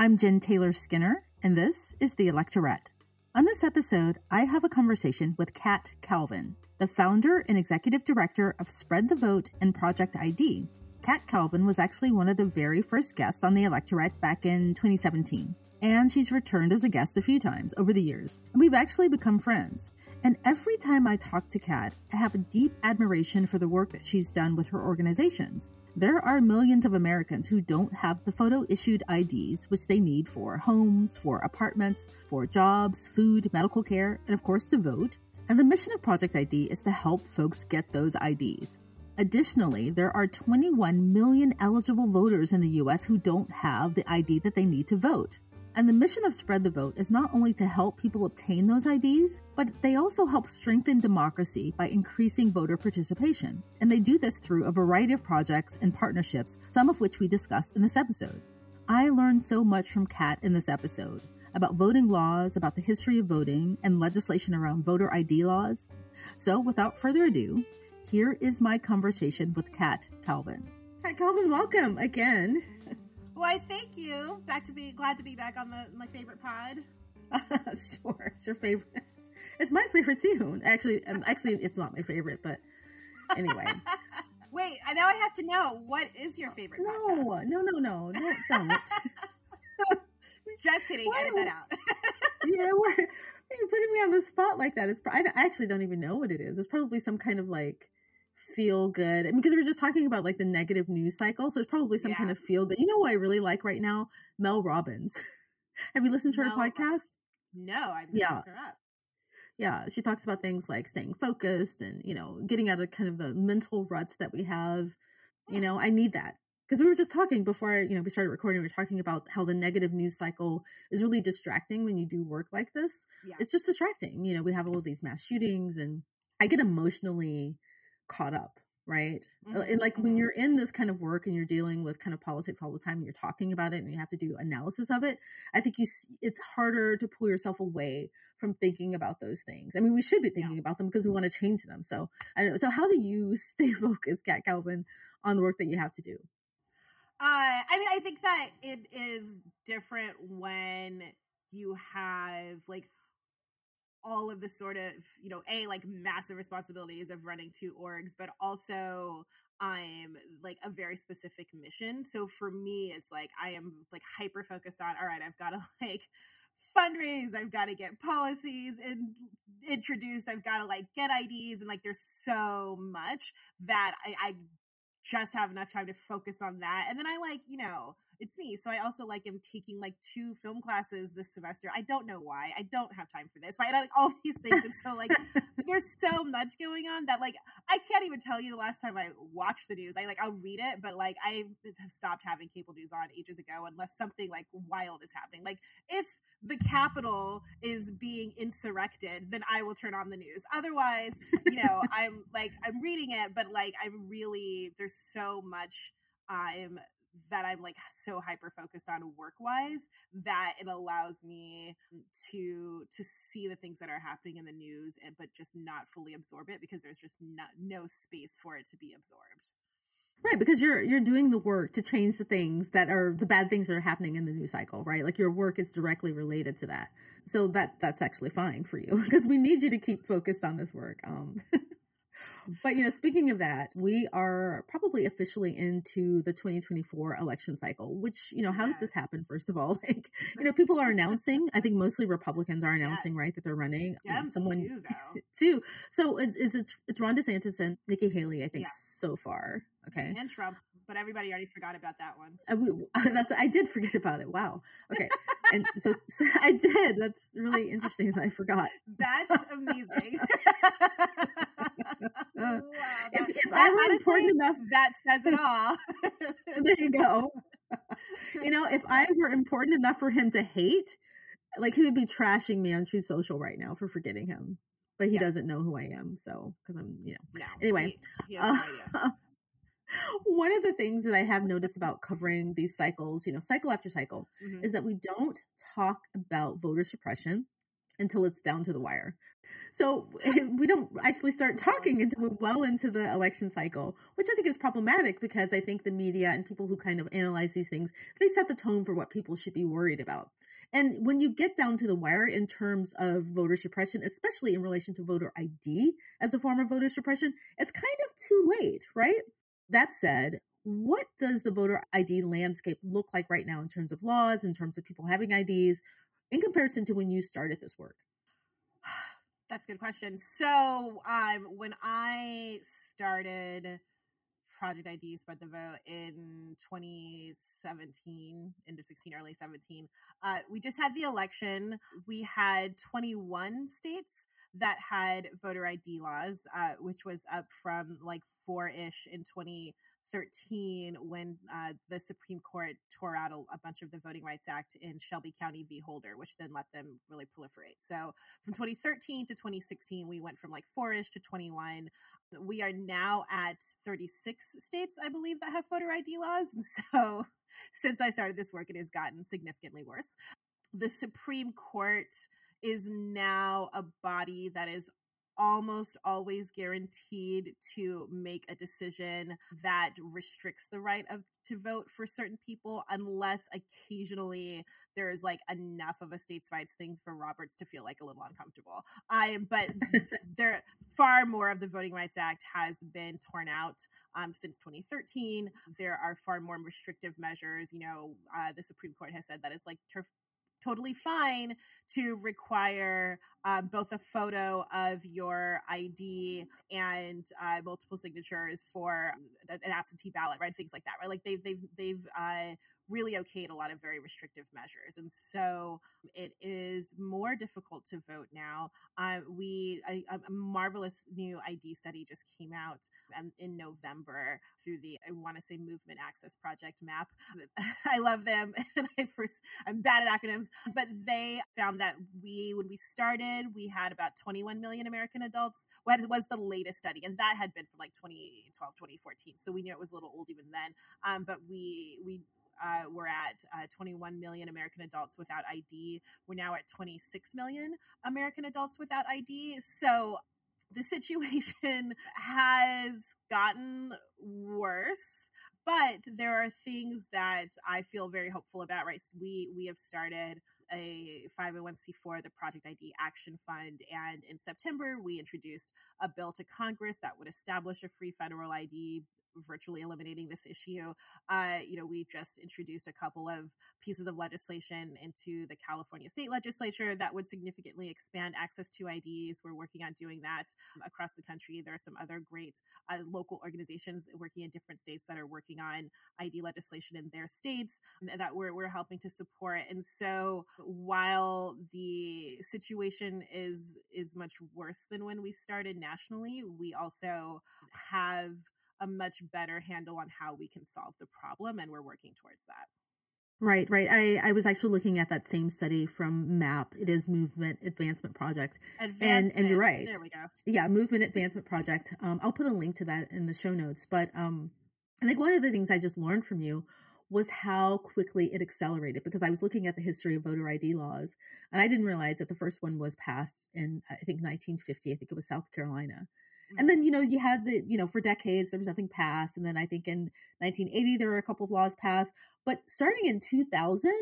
I'm Jen Taylor Skinner, and this is The Electorette. On this episode, I have a conversation with Kat Calvin, the founder and executive director of Spread the Vote and Project ID. Kat Calvin was actually one of the very first guests on The Electorette back in 2017, and she's returned as a guest a few times over the years, and we've actually become friends. And every time I talk to Kat, I have a deep admiration for the work that she's done with her organizations. There are millions of Americans who don't have the photo issued IDs which they need for homes, for apartments, for jobs, food, medical care, and of course to vote. And the mission of Project ID is to help folks get those IDs. Additionally, there are 21 million eligible voters in the US who don't have the ID that they need to vote. And the mission of Spread the Vote is not only to help people obtain those IDs, but they also help strengthen democracy by increasing voter participation. And they do this through a variety of projects and partnerships, some of which we discuss in this episode. I learned so much from Kat in this episode about voting laws, about the history of voting, and legislation around voter ID laws. So, without further ado, here is my conversation with Kat Calvin. Kat Calvin, welcome again. Why, thank you. Back to be glad to be back on the my favorite pod. sure, it's your favorite. It's my favorite too. Actually, um, actually, it's not my favorite, but anyway. Wait, I now I have to know what is your favorite. No, podcast? no, no, no, no, don't. Just kidding. Edit that out. yeah, we're, putting me on the spot like that. It's I actually don't even know what it is. It's probably some kind of like feel good. I mean, because we are just talking about like the negative news cycle, so it's probably some yeah. kind of feel good. You know what I really like right now? Mel Robbins. Have you listened to her Mel podcast? No, I yeah. Yeah, she talks about things like staying focused and you know getting out of kind of the mental ruts that we have. You know, I need that because we were just talking before you know we started recording. We were talking about how the negative news cycle is really distracting when you do work like this. Yeah. It's just distracting. You know, we have all of these mass shootings, and I get emotionally caught up right mm-hmm. and like when mm-hmm. you're in this kind of work and you're dealing with kind of politics all the time and you're talking about it and you have to do analysis of it i think you it's harder to pull yourself away from thinking about those things i mean we should be thinking yeah. about them because we want to change them so i don't know so how do you stay focused kat calvin on the work that you have to do uh i mean i think that it is different when you have like all of the sort of you know a like massive responsibilities of running two orgs but also i'm like a very specific mission. So for me it's like i am like hyper focused on all right i've got to like fundraise. I've got to get policies in, introduced. I've got to like get ids and like there's so much that I, I just have enough time to focus on that. And then i like you know it's me. So I also like am taking like two film classes this semester. I don't know why. I don't have time for this. Right? I like all these things, and so like there's so much going on that like I can't even tell you the last time I watched the news. I like I'll read it, but like I have stopped having cable news on ages ago unless something like wild is happening. Like if the Capitol is being insurrected, then I will turn on the news. Otherwise, you know, I'm like I'm reading it, but like I'm really there's so much I'm that I'm like so hyper focused on work wise that it allows me to to see the things that are happening in the news and but just not fully absorb it because there's just not, no space for it to be absorbed. Right, because you're you're doing the work to change the things that are the bad things that are happening in the news cycle, right? Like your work is directly related to that. So that that's actually fine for you because we need you to keep focused on this work. Um but you know, speaking of that, we are probably officially into the 2024 election cycle. Which you know, how yes. did this happen? First of all, like you know, people are announcing. I think mostly Republicans are announcing, yes. right, that they're running. Um, Dems someone too, too. So it's it's it's Ron DeSantis and Nikki Haley. I think yeah. so far. Okay, and Trump but everybody already forgot about that one. Uh, we, that's I did forget about it. Wow. Okay, and so, so, I did. That's really interesting that I forgot. That's amazing. Uh, wow, if, if I were important enough, that says it all. there you go. you know, if I were important enough for him to hate, like he would be trashing me on Truth Social right now for forgetting him. But he yeah. doesn't know who I am, so because I'm, you know. No, anyway, he, he uh, idea uh, one of the things that I have noticed about covering these cycles, you know, cycle after cycle, mm-hmm. is that we don't talk about voter suppression until it's down to the wire. So we don't actually start talking until we're well into the election cycle, which I think is problematic because I think the media and people who kind of analyze these things, they set the tone for what people should be worried about. And when you get down to the wire in terms of voter suppression, especially in relation to voter ID as a form of voter suppression, it's kind of too late, right? That said, what does the voter ID landscape look like right now in terms of laws, in terms of people having IDs, in comparison to when you started this work? That's a good question. So, um, when I started Project ID Spread the Vote in 2017, end of 16, early 17, uh, we just had the election. We had 21 states that had voter ID laws, uh, which was up from like four ish in 2013 when uh, the Supreme Court tore out a, a, bunch of the Voting Rights Act in Shelby County v. Holder, which then let them really proliferate. So from 2013 to 2016, we went from like four ish to 21. We are now at 36 states, I believe, that have voter ID laws. And so since I started this work, it has gotten significantly worse. The Supreme Court is now a body that is almost always guaranteed to make a decision that restricts the right of to vote for certain people unless occasionally there is like enough of a states' rights things for Roberts to feel like a little uncomfortable. I but there far more of the Voting Rights Act has been torn out um, since 2013. There are far more restrictive measures. You know, uh, the Supreme Court has said that it's like turf totally fine to require uh, both a photo of your ID and uh, multiple signatures for an absentee ballot, right? Things like that, right? Like they've they've they've uh, really okayed a lot of very restrictive measures. And so it is more difficult to vote now. Uh, we a, a, marvelous new ID study just came out um, in November through the I want to say Movement Access Project MAP. I love them, I first I'm bad at acronyms, but they found that we when we started we had about 21 million American adults. What was the latest study, and that had been from like 2012 2014. So we knew it was a little old even then. Um, but we we uh, we're at uh, 21 million American adults without ID. We're now at 26 million American adults without ID. So the situation has gotten worse but there are things that I feel very hopeful about. Right, so we we have started a 501c4, the Project ID Action Fund. And in September, we introduced a bill to Congress that would establish a free federal ID virtually eliminating this issue. Uh, you know, we just introduced a couple of pieces of legislation into the California state legislature that would significantly expand access to IDs. We're working on doing that across the country. There are some other great uh, local organizations working in different states that are working on ID legislation in their states that we're, we're helping to support. And so while the situation is is much worse than when we started nationally, we also have a much better handle on how we can solve the problem and we're working towards that Right, right. I, I was actually looking at that same study from MAP. It is Movement Advancement Project. Advancement. And, and you're right. There we go. Yeah, Movement Advancement Project. Um, I'll put a link to that in the show notes. But um, I think one of the things I just learned from you was how quickly it accelerated because I was looking at the history of voter ID laws and I didn't realize that the first one was passed in, I think, 1950. I think it was South Carolina. And then, you know, you had the, you know, for decades, there was nothing passed. And then I think in 1980, there were a couple of laws passed. But starting in 2000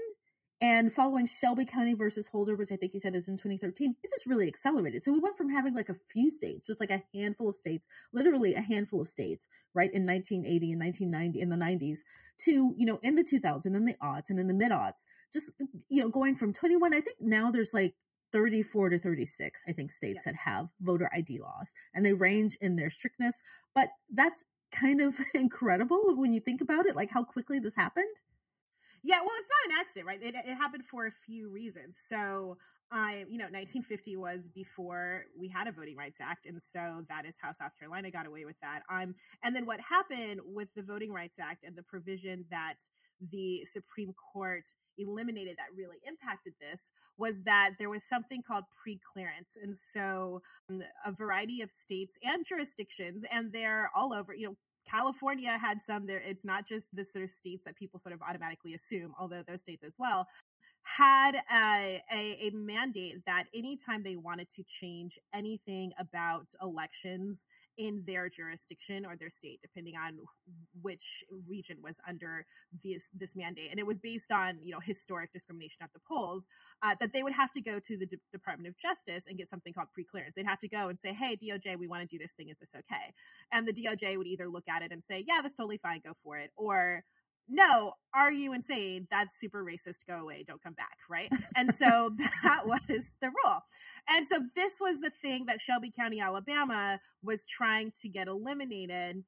and following Shelby County versus Holder, which I think you said is in 2013, it just really accelerated. So we went from having like a few states, just like a handful of states, literally a handful of states, right, in 1980 and 1990, in the 90s, to, you know, in the 2000s and the aughts and in the mid aughts, just, you know, going from 21, I think now there's like 34 to 36, I think, states yeah. that have voter ID laws, and they range in their strictness. But that's kind of incredible when you think about it, like how quickly this happened. Yeah, well, it's not an accident, right? It, it happened for a few reasons. So, I, you know, 1950 was before we had a Voting Rights Act, and so that is how South Carolina got away with that. Um, and then what happened with the Voting Rights Act and the provision that the Supreme Court eliminated that really impacted this was that there was something called pre-clearance, and so um, a variety of states and jurisdictions, and they're all over. You know, California had some there. It's not just the sort of states that people sort of automatically assume, although those states as well had a, a, a, mandate that anytime they wanted to change anything about elections in their jurisdiction or their state, depending on which region was under this this mandate, and it was based on you know historic discrimination at the polls, uh, that they would have to go to the D- Department of Justice and get something called preclearance. They'd have to go and say, "Hey, DOJ, we want to do this thing. Is this okay?" And the DOJ would either look at it and say, "Yeah, that's totally fine. Go for it," or no, are you insane? That's super racist. Go away. Don't come back. Right. And so that was the rule. And so this was the thing that Shelby County, Alabama was trying to get eliminated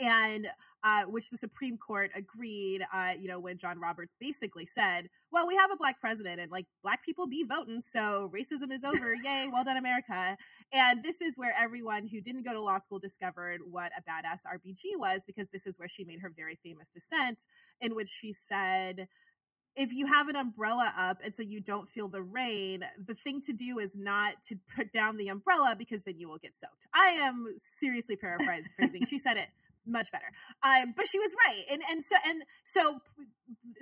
and uh, which the Supreme Court agreed, uh, you know, when John Roberts basically said, well, we have a black president and like black people be voting, so racism is over. Yay, well done, America. And this is where everyone who didn't go to law school discovered what a badass RBG was, because this is where she made her very famous dissent, in which she said, if you have an umbrella up and so you don't feel the rain, the thing to do is not to put down the umbrella because then you will get soaked. I am seriously paraphrasing. she said it much better. Um, but she was right, and and so and so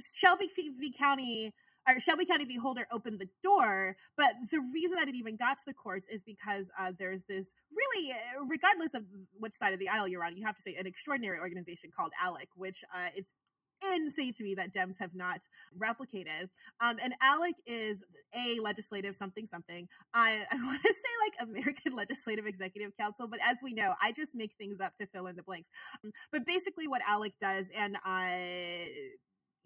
Shelby v. County or Shelby County v. Holder opened the door. But the reason that it even got to the courts is because uh, there's this really, regardless of which side of the aisle you're on, you have to say an extraordinary organization called ALEC, which uh, it's insane to me that Dems have not replicated. Um, and ALEC is a legislative something something. I, I want to say like American Legislative Executive Council, but as we know, I just make things up to fill in the blanks. Um, but basically, what ALEC does, and I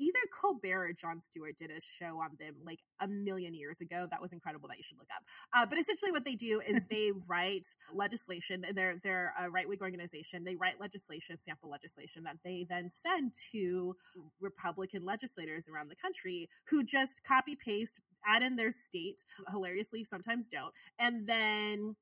either Colbert or Jon Stewart did a show on them like a million years ago. That was incredible. That you should look up. Uh, but essentially, what they do is they write legislation. They're they're a right wing organization. They write legislation, sample legislation that they then send to Republican legislators around the country who just copy paste, add in their state. Hilariously, sometimes don't, and then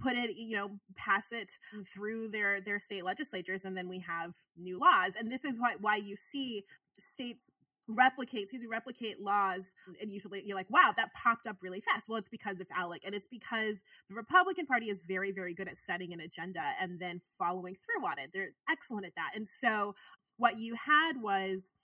put it you know pass it through their their state legislatures and then we have new laws and this is why why you see states replicate excuse me replicate laws and usually you're like wow that popped up really fast. Well it's because of alec and it's because the republican party is very very good at setting an agenda and then following through on it. They're excellent at that. And so what you had was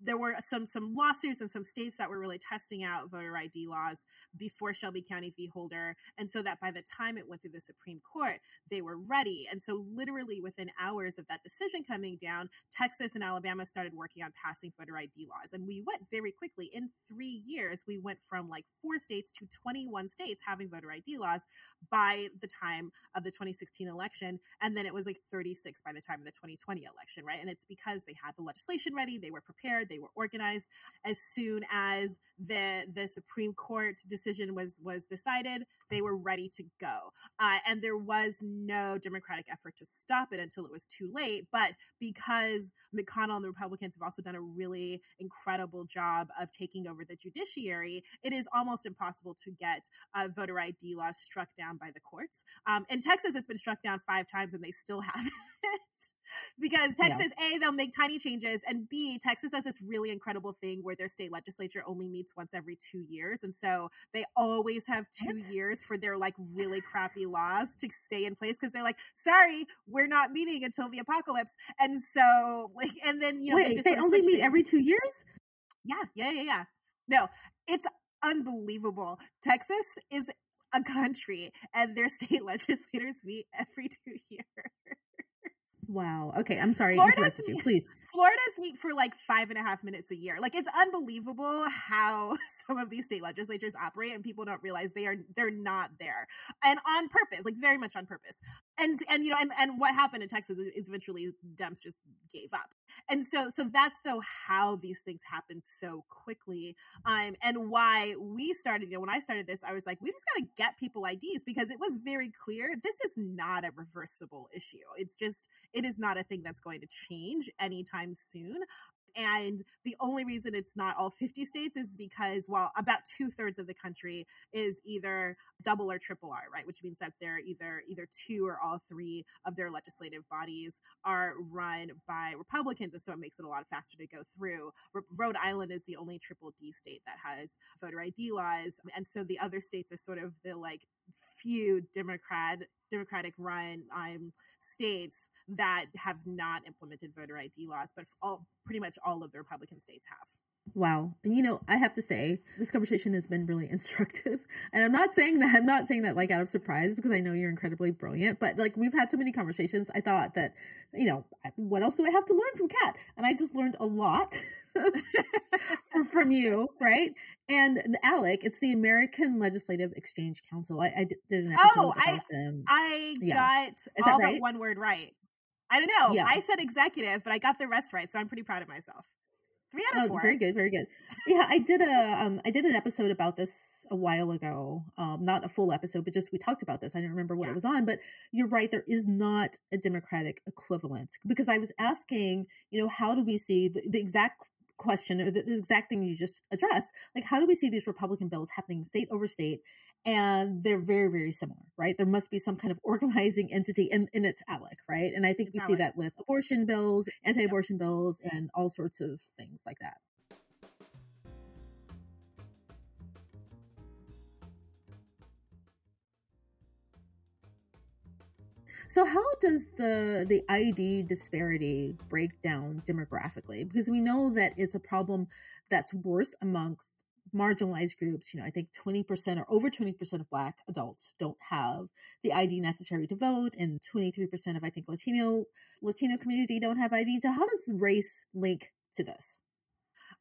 there were some some lawsuits in some states that were really testing out voter ID laws before Shelby County v. Holder, and so that by the time it went through the Supreme Court, they were ready. And so, literally within hours of that decision coming down, Texas and Alabama started working on passing voter ID laws, and we went very quickly. In three years, we went from like four states to 21 states having voter ID laws by the time of the 2016 election, and then it was like 36 by the time of the 2020 election, right? And it's because they had the legislation ready, they were prepared, they were organized. As soon as the the Supreme Court decision was was decided, they were ready to go. Uh, and there was no Democratic effort to stop it until it was too late. But because McConnell and the Republicans have also done a really incredible job of taking over the judiciary, it is almost impossible to get uh, voter ID laws struck down by the courts. Um, in Texas, it's been struck down five times and they still haven't. Because Texas, yeah. A, they'll make tiny changes, and B, Texas has this really incredible thing where their state legislature only meets once every two years. And so they always have two what? years for their like really crappy laws to stay in place because they're like, sorry, we're not meeting until the apocalypse. And so, like, and then, you know, wait, they, they only meet every two years? Yeah, yeah, yeah, yeah. No, it's unbelievable. Texas is a country and their state legislators meet every two years. Wow. Okay. I'm sorry. Florida's you. Please. Florida's meet for like five and a half minutes a year. Like it's unbelievable how some of these state legislatures operate, and people don't realize they are they're not there, and on purpose, like very much on purpose. And and you know, and and what happened in Texas is eventually Dems just gave up. And so so that's though how these things happen so quickly, um, and why we started. You know, when I started this, I was like, we just got to get people IDs because it was very clear this is not a reversible issue. It's just it is not a thing that's going to change anytime soon. And the only reason it's not all 50 states is because, well, about two thirds of the country is either double or triple R, right? Which means that they're either either two or all three of their legislative bodies are run by Republicans, and so it makes it a lot faster to go through. Rhode Island is the only triple D state that has voter ID laws, and so the other states are sort of the like few Democrat Democratic run um, states that have not implemented voter ID laws, but all pretty much all of the Republican states have. Wow. And you know, I have to say, this conversation has been really instructive. And I'm not saying that, I'm not saying that like out of surprise because I know you're incredibly brilliant, but like we've had so many conversations. I thought that, you know, what else do I have to learn from Kat? And I just learned a lot from, from you, right? And ALEC, it's the American Legislative Exchange Council. I, I did an episode oh, I, them. I yeah. got all right? but one word right. I don't know. Yeah. I said executive, but I got the rest right, so I'm pretty proud of myself. Three out of oh, four. Very good, very good. Yeah, I did a um I did an episode about this a while ago. Um, not a full episode, but just we talked about this. I don't remember what yeah. it was on, but you're right, there is not a democratic equivalent. Because I was asking, you know, how do we see the, the exact question or the, the exact thing you just addressed? Like how do we see these Republican bills happening state over state and they're very very similar right there must be some kind of organizing entity in, in its ALEC right and i think it's we ALEC. see that with abortion bills anti-abortion yep. bills and all sorts of things like that So how does the the ID disparity break down demographically? Because we know that it's a problem that's worse amongst marginalized groups, you know, I think 20% or over 20% of black adults don't have the ID necessary to vote and 23% of I think Latino Latino community don't have ID. So how does race link to this?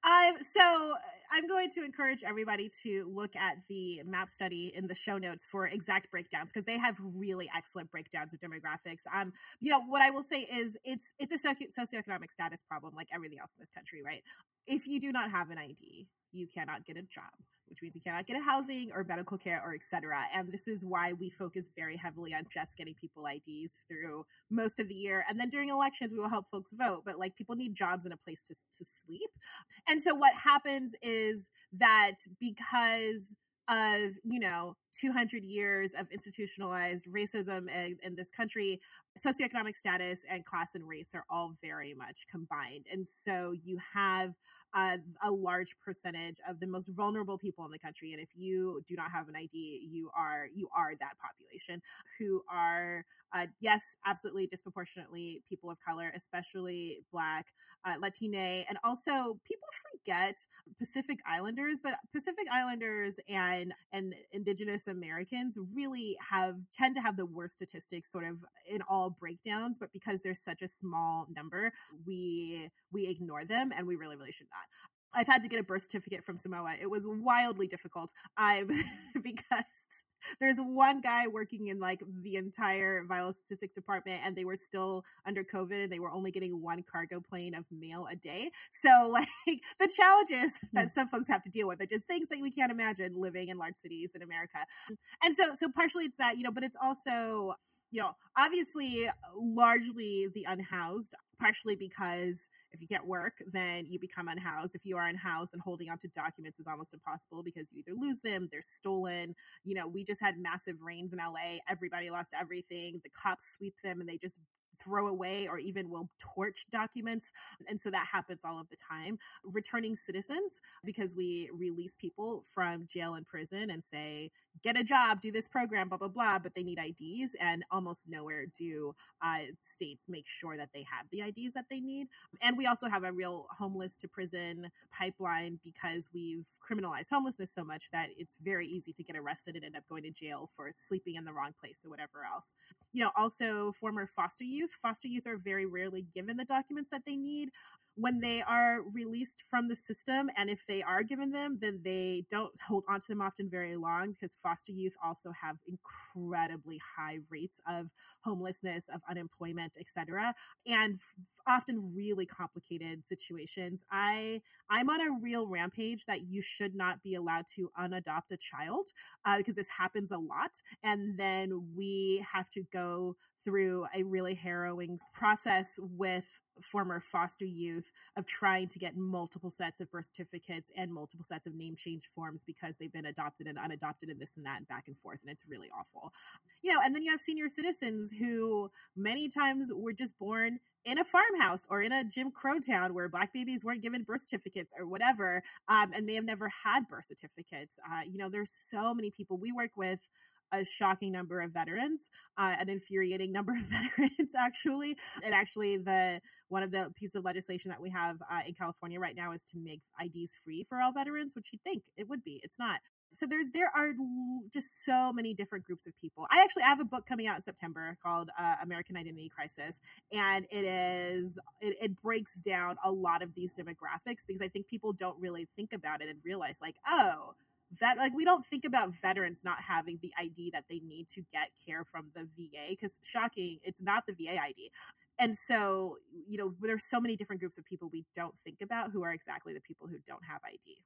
Um, so I'm going to encourage everybody to look at the map study in the show notes for exact breakdowns because they have really excellent breakdowns of demographics. Um, you know, what I will say is it's it's a socio- socioeconomic status problem like everything else in this country, right? If you do not have an ID, you cannot get a job which means you cannot get a housing or medical care or etc and this is why we focus very heavily on just getting people ids through most of the year. And then during elections we will help folks vote but like people need jobs and a place to, to sleep. And so what happens is that because of you know 200 years of institutionalized racism in, in, this country socioeconomic status and class and race are all very much combined. And so you have a large percentage of the most vulnerable people in the country and if you do not have an id you are you are that population who are uh, yes absolutely disproportionately people of color especially black uh, Latine, and also people forget Pacific Islanders, but Pacific Islanders and and Indigenous Americans really have tend to have the worst statistics, sort of in all breakdowns. But because there's such a small number, we we ignore them, and we really really should not. I've had to get a birth certificate from Samoa. It was wildly difficult. I'm because there's one guy working in like the entire vital statistics department and they were still under COVID and they were only getting one cargo plane of mail a day. So like the challenges that hmm. some folks have to deal with are just things that we can't imagine living in large cities in America. And so so partially it's that, you know, but it's also you know, obviously largely the unhoused partially because if you can't work, then you become unhoused. If you are unhoused, and holding on to documents is almost impossible because you either lose them, they're stolen. You know, we just had massive rains in LA. Everybody lost everything. The cops sweep them and they just throw away or even will torch documents. And so that happens all of the time. Returning citizens, because we release people from jail and prison and say, get a job, do this program, blah, blah, blah, but they need IDs. And almost nowhere do uh, states make sure that they have the IDs that they need. And we also have a real homeless to prison pipeline because we've criminalized homelessness so much that it's very easy to get arrested and end up going to jail for sleeping in the wrong place or whatever else. You know, also former foster youth. Foster youth are very rarely given the documents that they need when they are released from the system and if they are given them then they don't hold on to them often very long because foster youth also have incredibly high rates of homelessness of unemployment etc and f- often really complicated situations. I i'm on a real rampage that you should not be allowed to unadopt a child uh, because this happens a lot and then we have to go through a really harrowing process with former foster youth of trying to get multiple sets of birth certificates and multiple sets of name change forms because they've been adopted and unadopted and this and that and back and forth and it's really awful you know and then you have senior citizens who many times were just born in a farmhouse or in a Jim Crow town where black babies weren't given birth certificates or whatever, um, and they have never had birth certificates. Uh, you know, there's so many people we work with a shocking number of veterans, uh, an infuriating number of veterans, actually. And actually, the one of the pieces of legislation that we have uh, in California right now is to make IDs free for all veterans, which you'd think it would be. It's not. So there, there are just so many different groups of people. I actually have a book coming out in September called uh, American Identity Crisis, and it is it, it breaks down a lot of these demographics because I think people don't really think about it and realize like, oh, that like we don't think about veterans not having the ID that they need to get care from the VA because shocking, it's not the VA ID. And so, you know, there's so many different groups of people we don't think about who are exactly the people who don't have ID.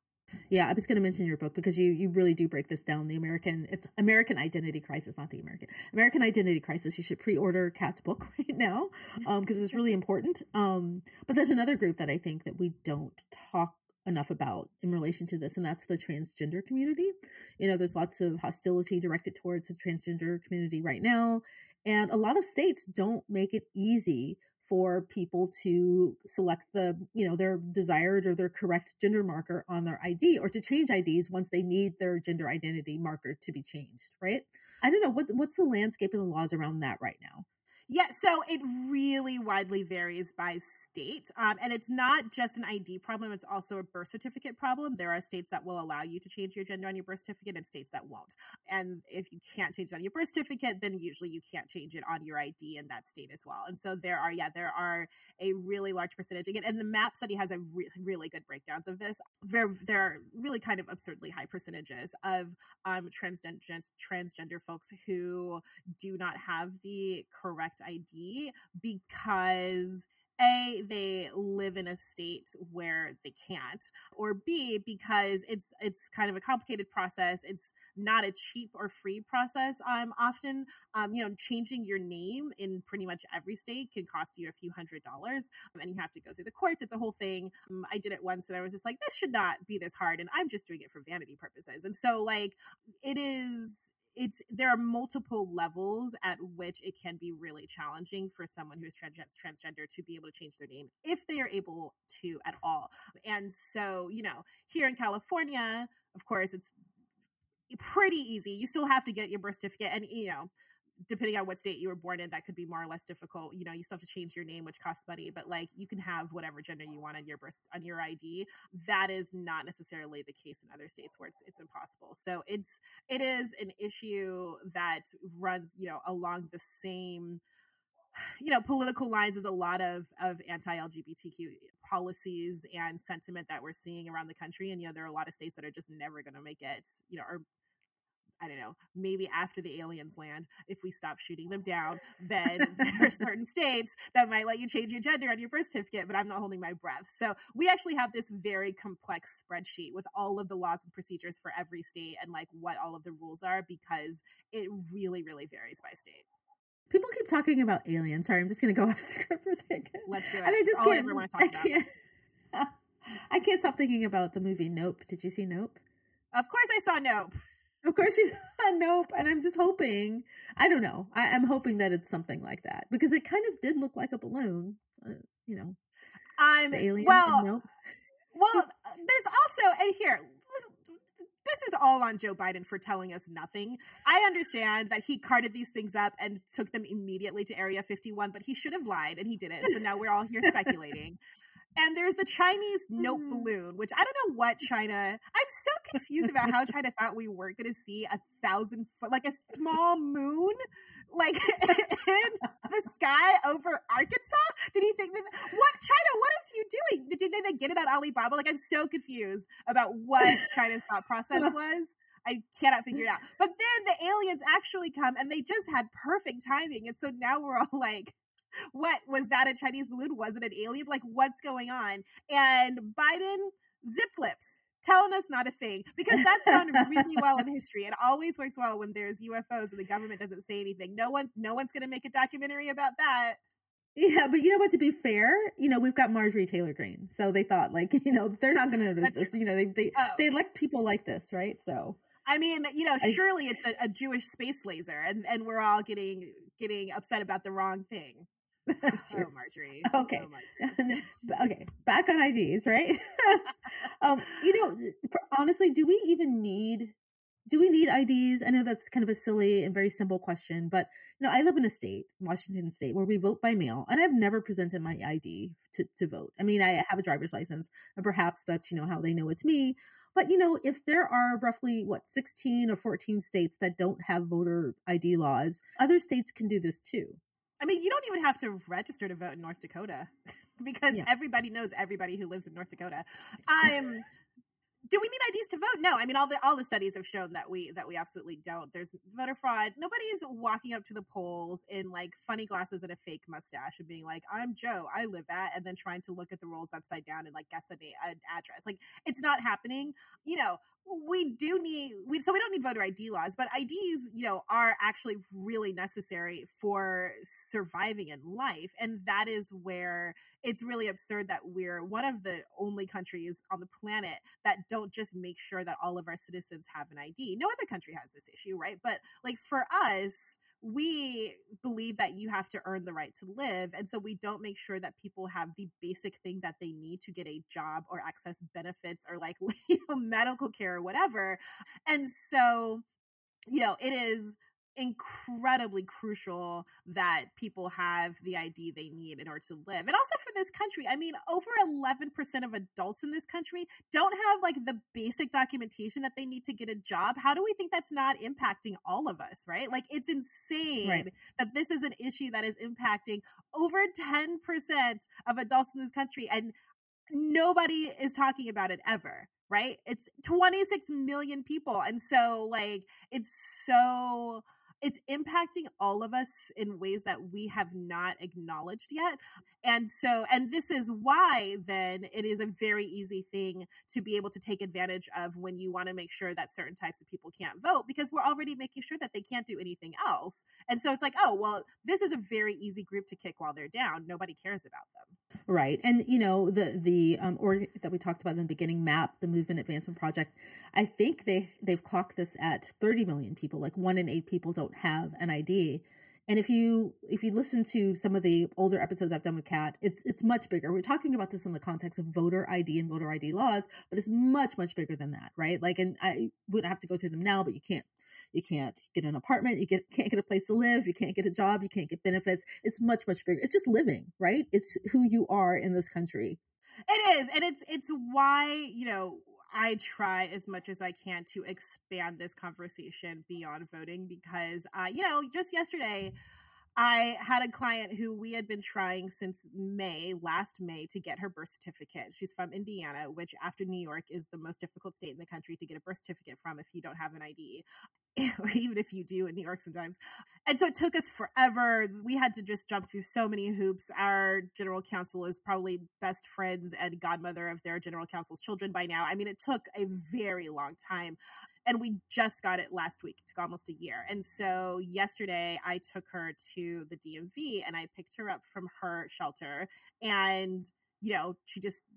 Yeah, I was going to mention your book because you you really do break this down. The American it's American Identity Crisis, not the American American Identity Crisis. You should pre-order Kat's book right now because um, it's really important. Um, but there's another group that I think that we don't talk enough about in relation to this, and that's the transgender community. You know, there's lots of hostility directed towards the transgender community right now, and a lot of states don't make it easy for people to select the, you know, their desired or their correct gender marker on their ID or to change IDs once they need their gender identity marker to be changed, right? I don't know what what's the landscape and the laws around that right now. Yeah, so it really widely varies by state. Um, and it's not just an ID problem, it's also a birth certificate problem. There are states that will allow you to change your gender on your birth certificate and states that won't. And if you can't change it on your birth certificate, then usually you can't change it on your ID in that state as well. And so there are, yeah, there are a really large percentage. Again, and the MAP study has a re- really good breakdowns of this. There, there are really kind of absurdly high percentages of um, transgender, transgender folks who do not have the correct ID because a they live in a state where they can't or b because it's it's kind of a complicated process. It's not a cheap or free process um often. Um you know changing your name in pretty much every state can cost you a few hundred dollars um, and you have to go through the courts. It's a whole thing. Um, i did it once and i was just like this should not be this hard and i'm just doing it for vanity purposes. And so like it is it's there are multiple levels at which it can be really challenging for someone who is trans- transgender to be able to change their name if they are able to at all. And so, you know, here in California, of course, it's pretty easy. You still have to get your birth certificate and you know, depending on what state you were born in, that could be more or less difficult. You know, you still have to change your name, which costs money, but like you can have whatever gender you want on your birth on your ID. That is not necessarily the case in other states where it's it's impossible. So it's it is an issue that runs, you know, along the same you know political lines is a lot of of anti-lgbtq policies and sentiment that we're seeing around the country and you know there are a lot of states that are just never going to make it you know or I don't know, maybe after the aliens land, if we stop shooting them down, then there are certain states that might let you change your gender on your birth certificate, but I'm not holding my breath. So we actually have this very complex spreadsheet with all of the laws and procedures for every state and like what all of the rules are because it really, really varies by state. People keep talking about aliens. Sorry, I'm just going to go off script for a second. Let's do it. And I just can't. I, I can't. I can't stop thinking about the movie Nope. Did you see Nope? Of course, I saw Nope. Of course, she's nope. And I'm just hoping. I don't know. I, am hoping that it's something like that because it kind of did look like a balloon. Uh, you know, I'm the alien. Well, nope. well, there's also and here. This is all on Joe Biden for telling us nothing. I understand that he carted these things up and took them immediately to Area 51, but he should have lied and he didn't. So now we're all here speculating. And there's the Chinese note mm. balloon, which I don't know what China. I'm so confused about how China thought we weren't going to see a thousand foot, like a small moon, like in the sky over Arkansas. Did he think that? What China? What is you doing? Did they, they get it at Alibaba? Like I'm so confused about what China's thought process was. I cannot figure it out. But then the aliens actually come and they just had perfect timing. And so now we're all like, what was that a Chinese balloon? Was it an alien? Like, what's going on? And Biden zipped lips telling us not a thing because that's done really well in history. It always works well when there's UFOs and the government doesn't say anything. No one, no one's going to make a documentary about that. Yeah, but you know what? To be fair, you know we've got Marjorie Taylor Greene, so they thought like you know they're not going to notice this. You know they they oh. they elect people like this, right? So I mean, you know, I, surely it's a, a Jewish space laser, and and we're all getting getting upset about the wrong thing. That's true, oh, Marjorie. Okay, oh, Marjorie. okay. Back on IDs, right? um, you know, honestly, do we even need do we need IDs? I know that's kind of a silly and very simple question, but you know, I live in a state, Washington State, where we vote by mail, and I've never presented my ID to, to vote. I mean, I have a driver's license, and perhaps that's you know how they know it's me. But you know, if there are roughly what 16 or 14 states that don't have voter ID laws, other states can do this too. I mean, you don't even have to register to vote in North Dakota because yeah. everybody knows everybody who lives in North Dakota. I'm um, do we need IDs to vote? No. I mean, all the all the studies have shown that we that we absolutely don't. There's voter fraud. Nobody's walking up to the polls in like funny glasses and a fake mustache and being like, "I'm Joe. I live at," and then trying to look at the rolls upside down and like guess an, an address. Like, it's not happening. You know, we do need we so we don't need voter ID laws, but IDs, you know, are actually really necessary for surviving in life. And that is where it's really absurd that we're one of the only countries on the planet that don't just make sure that all of our citizens have an ID. No other country has this issue, right? But like for us, we believe that you have to earn the right to live. And so we don't make sure that people have the basic thing that they need to get a job or access benefits or like you know, medical care or whatever. And so, you know, it is incredibly crucial that people have the ID they need in order to live. And also for this country, I mean, over 11% of adults in this country don't have like the basic documentation that they need to get a job. How do we think that's not impacting all of us, right? Like it's insane right. that this is an issue that is impacting over 10% of adults in this country and nobody is talking about it ever right? It's 26 million people. And so, like, it's so it's impacting all of us in ways that we have not acknowledged yet. And so, and this is why then it is a very easy thing to be able to take advantage of when you want to make sure that certain types of people can't vote because we're already making sure that they can't do anything else. And so it's like, oh, well, this is a very easy group to kick while they're down. Nobody cares about them. Right. And you know, the the um or that we talked about in the beginning, MAP, the Movement Advancement Project, I think they they've clocked this at 30 million people. Like one in eight people don't have an ID. And if you if you listen to some of the older episodes I've done with Kat, it's it's much bigger. We're talking about this in the context of voter ID and voter ID laws, but it's much much bigger than that, right? Like, and I wouldn't have to go through them now, but you can't you can't get an apartment, you get can't get a place to live, you can't get a job, you can't get benefits. It's much much bigger. It's just living, right? It's who you are in this country. It is, and it's it's why you know I try as much as I can to expand this conversation beyond voting because, uh, you know, just yesterday, I had a client who we had been trying since May, last May, to get her birth certificate. She's from Indiana, which after New York is the most difficult state in the country to get a birth certificate from if you don't have an ID. even if you do in New York sometimes. And so it took us forever. We had to just jump through so many hoops. Our general counsel is probably best friends and godmother of their general counsel's children by now. I mean, it took a very long time. And we just got it last week. It took almost a year. And so yesterday I took her to the DMV and I picked her up from her shelter. And, you know, she just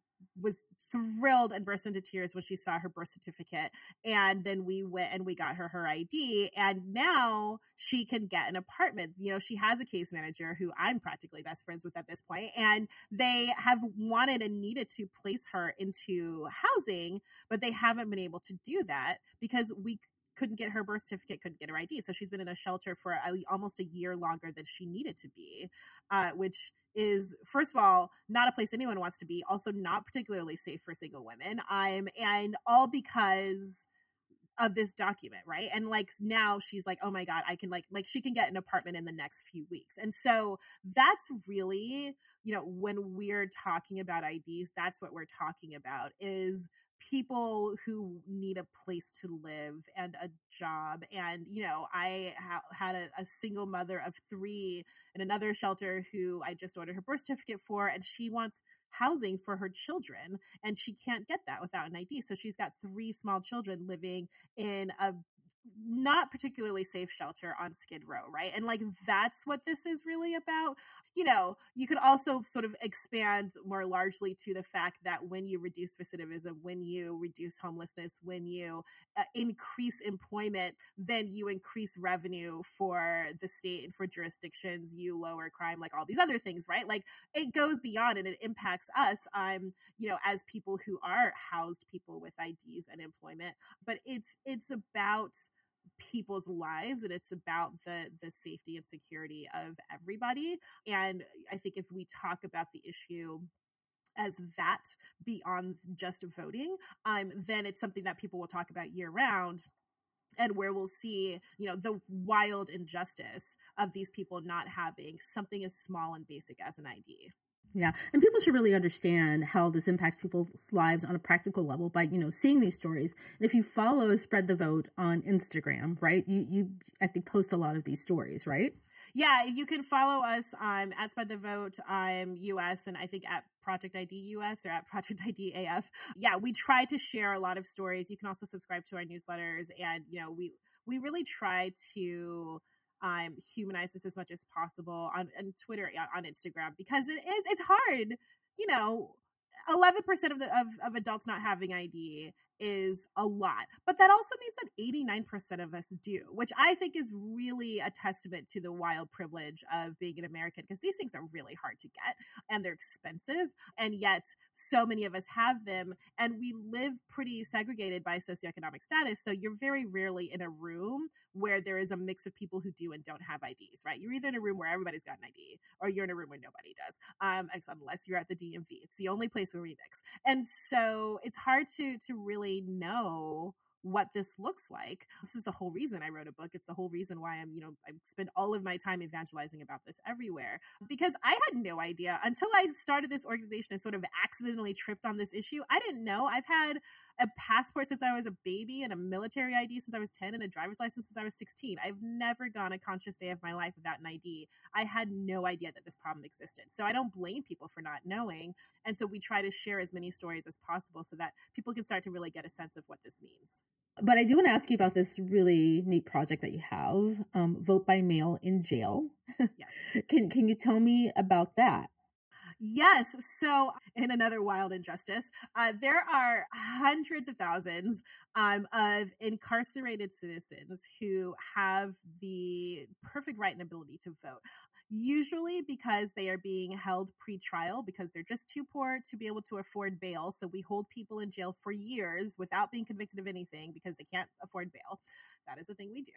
was thrilled and burst into tears when she saw her birth certificate. And then we went and we got her her ID. And now she can get an apartment. You know, she has a case manager who I'm practically best friends with at this point, And they have wanted and needed to place her into housing, but they haven't been able to do that because we couldn't get her birth certificate, couldn't get her ID. So she's been in a shelter for almost a year longer than she needed to be, uh, which is first of all not a place anyone wants to be also not particularly safe for single women um and all because of this document right and like now she's like oh my god i can like like she can get an apartment in the next few weeks and so that's really you know when we're talking about ids that's what we're talking about is people who need a place to live and a job. And, you know, I ha- had a, a, single mother of three in another shelter who I just ordered her birth certificate for, and she wants housing for her children, and she can't get that without an ID. So she's got three small children living in a not particularly safe shelter on Skid Row, right? And like that's what this is really about. You know, you could also sort of expand more largely to the fact that when you reduce recidivism, when you reduce homelessness, when you uh, increase employment, then you increase revenue for the state and for jurisdictions, you lower crime, like all these other things, right? Like it goes beyond and it impacts us, um, you know, as people who are housed people with IDs and employment. But it's it's about people's lives and it's about the the safety and security of everybody. And i think if we talk about the issue as that beyond just voting um then it's something that people will talk about year round and where we'll see you know the wild injustice of these people not having something as small and basic as an id yeah. And people should really understand how this impacts people's lives on a practical level by, you know, seeing these stories. And if you follow Spread the Vote on Instagram, right, you, you I think post a lot of these stories, right? Yeah, you can follow us um, at Spread the Vote um, US and I think at Project ID US or at Project ID AF. Yeah, we try to share a lot of stories. You can also subscribe to our newsletters and, you know, we we really try to um, humanize this as much as possible on, on Twitter, on Instagram, because it is, it's hard, you know, 11% of the of, of adults not having ID is a lot. But that also means that 89% of us do, which I think is really a testament to the wild privilege of being an American because these things are really hard to get and they're expensive. And yet, so many of us have them. And we live pretty segregated by socioeconomic status. So you're very rarely in a room where there is a mix of people who do and don't have IDs, right? You're either in a room where everybody's got an ID or you're in a room where nobody does, um, unless you're at the DMV. It's the only place where we mix. And so it's hard to, to really know what this looks like. This is the whole reason I wrote a book. It's the whole reason why I'm, you know, I spend all of my time evangelizing about this everywhere because I had no idea until I started this organization. I sort of accidentally tripped on this issue. I didn't know. I've had a passport since I was a baby and a military ID since I was 10 and a driver's license since I was 16. I've never gone a conscious day of my life without an ID. I had no idea that this problem existed. So I don't blame people for not knowing. And so we try to share as many stories as possible so that people can start to really get a sense of what this means. But I do want to ask you about this really neat project that you have, um, Vote by Mail in Jail. Yes. can Can you tell me about that? Yes. So, in another wild injustice, uh, there are hundreds of thousands um, of incarcerated citizens who have the perfect right and ability to vote usually because they are being held pre-trial because they're just too poor to be able to afford bail. So we hold people in jail for years without being convicted of anything because they can't afford bail. That is a thing we do.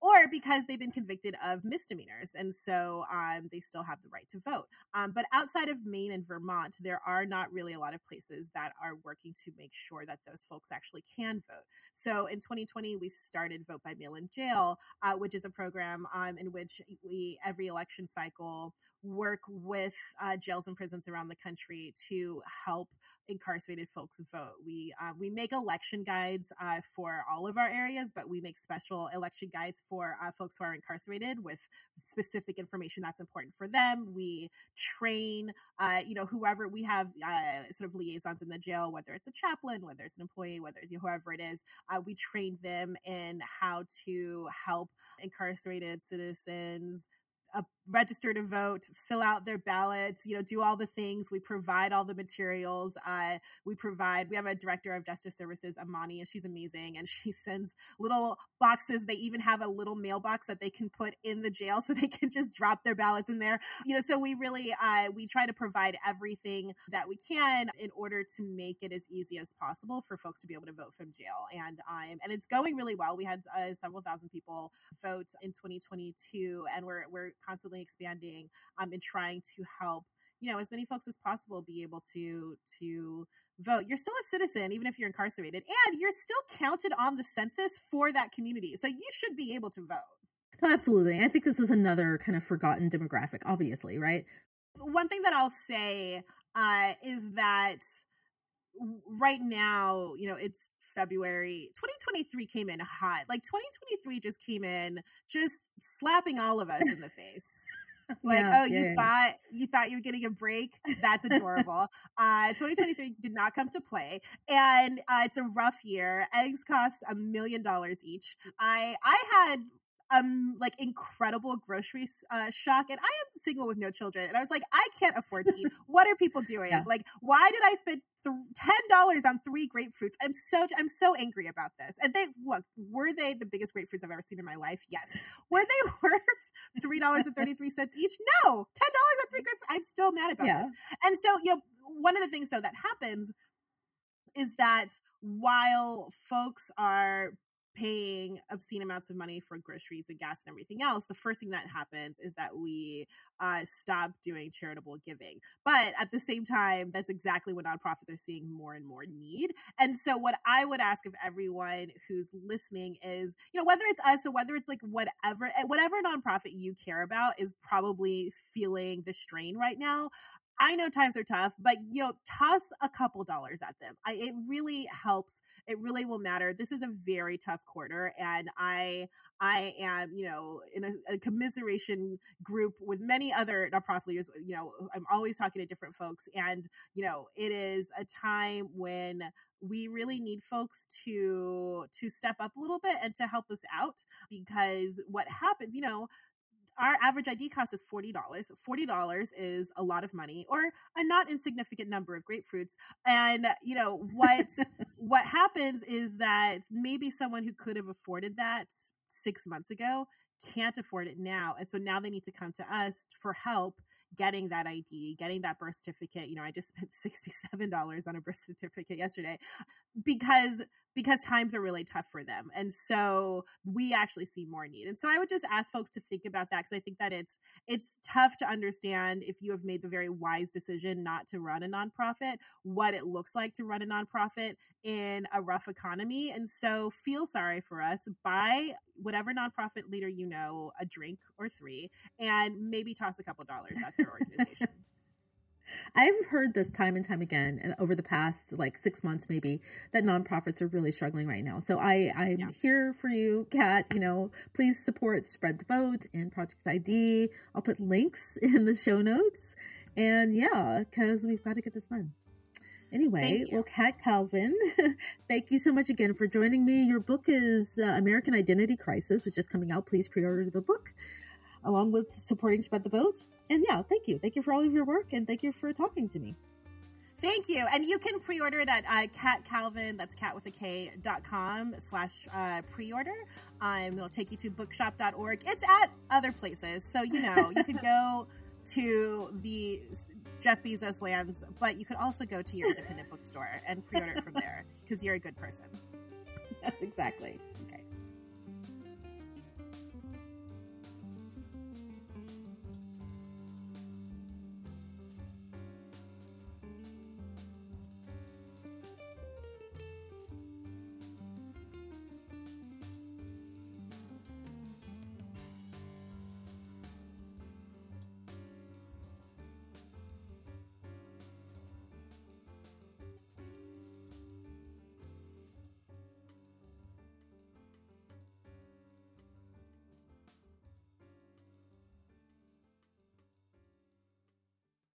Or because they've been convicted of misdemeanors and so um, they still have the right to vote. Um, but outside of Maine and Vermont, there are not really a lot of places that are working to make sure that those folks actually can vote. So in 2020, we started Vote by Mail in Jail, uh, which is a program um, in which we every election cycle work with uh, jails and prisons around the country to help incarcerated folks vote. We uh, we make election guides uh, for all of our areas, but we make special election guides for uh, folks who are incarcerated with specific information that's important for them. We train, uh, you know, whoever we have uh, sort of liaisons in the jail, whether it's a chaplain, whether it's an employee, whether it's whoever it is. we train them in how to help incarcerated citizens register to vote, fill out their ballots, you know, do all the things. We provide all the materials. Uh, we provide, we have a director of justice services, Amani, and she's amazing. And she sends little boxes. They even have a little mailbox that they can put in the jail so they can just drop their ballots in there. You know, so we really, uh, we try to provide everything that we can in order to make it as easy as possible for folks to be able to vote from jail. And, um, and it's going really well. We had uh, several thousand people vote in 2022 and we're, we're constantly expanding um, and trying to help you know as many folks as possible be able to to vote. You're still a citizen even if you're incarcerated and you're still counted on the census for that community so you should be able to vote. No, absolutely i think this is another kind of forgotten demographic obviously right? One thing that i'll say uh, is that right now, you know, it's February. 2023 came in hot. Like 2023 just came in just slapping all of us in the face. like, yeah, oh, you yeah. thought you thought you were getting a break? That's adorable. uh, 2023 did not come to play, and uh, it's a rough year. Eggs cost a million dollars each. I I had um like incredible grocery uh, shock and i am single with no children and i was like i can't afford to eat. What are people doing? Yeah. like why did i spend ten dollars on three grapefruits? I'm so i'm so angry about this. And they look were they the biggest grapefruits i've ever seen in my life? Yes. Were they worth three dollars and 33 cents each? No. Ten dollars on three grapefruits i'm still mad about yeah. this and so you know one of the things though that happens is that while folks are paying obscene amounts of money for groceries and gas and everything else, the first thing that happens is that we uh, stop doing charitable giving. But at the same time, that's exactly what nonprofits are seeing more and more need. And so, what I would ask of everyone who's listening is, you know, whether it's us or whether it's like whatever, whatever nonprofit you care about is probably feeling the strain right now. I know times are tough, but you know, toss a couple dollars at them. I, it really helps. It really will matter. This is a very tough quarter, and I I am you know in a, a commiseration group with many other nonprofit leaders. You know, I'm always talking to different folks, and you know, it is a time when we really need folks to to step up a little bit and to help us out because what happens, you know our average ID cost is $40. $40 is a lot of money or a not insignificant number of grapefruits. And you know, what what happens is that maybe someone who could have afforded that 6 months ago can't afford it now. And so now they need to come to us for help getting that ID, getting that birth certificate. You know, I just spent $67 on a birth certificate yesterday because because times are really tough for them. And so we actually see more need. And so I would just ask folks to think about that because I think that it's it's tough to understand if you have made the very wise decision not to run a nonprofit, what it looks like to run a nonprofit in a rough economy. And so feel sorry for us. Buy whatever nonprofit leader you know a drink or three and maybe toss a couple dollars at their organization. I've heard this time and time again and over the past like six months maybe that nonprofits are really struggling right now. So I I'm yeah. here for you, Kat. You know, please support Spread the Vote and Project ID. I'll put links in the show notes. And yeah, because we've got to get this done. Anyway, well, Kat Calvin, thank you so much again for joining me. Your book is uh, American Identity Crisis, which is coming out. Please pre-order the book along with supporting Spread the Vote. And yeah, thank you. Thank you for all of your work and thank you for talking to me. Thank you. And you can pre-order it at uh, Kat Calvin, that's cat with a K dot com slash uh, pre-order. Um, it'll take you to bookshop.org. It's at other places. So, you know, you could go to the Jeff Bezos lands, but you could also go to your independent bookstore and pre-order it from there because you're a good person. That's exactly. Okay.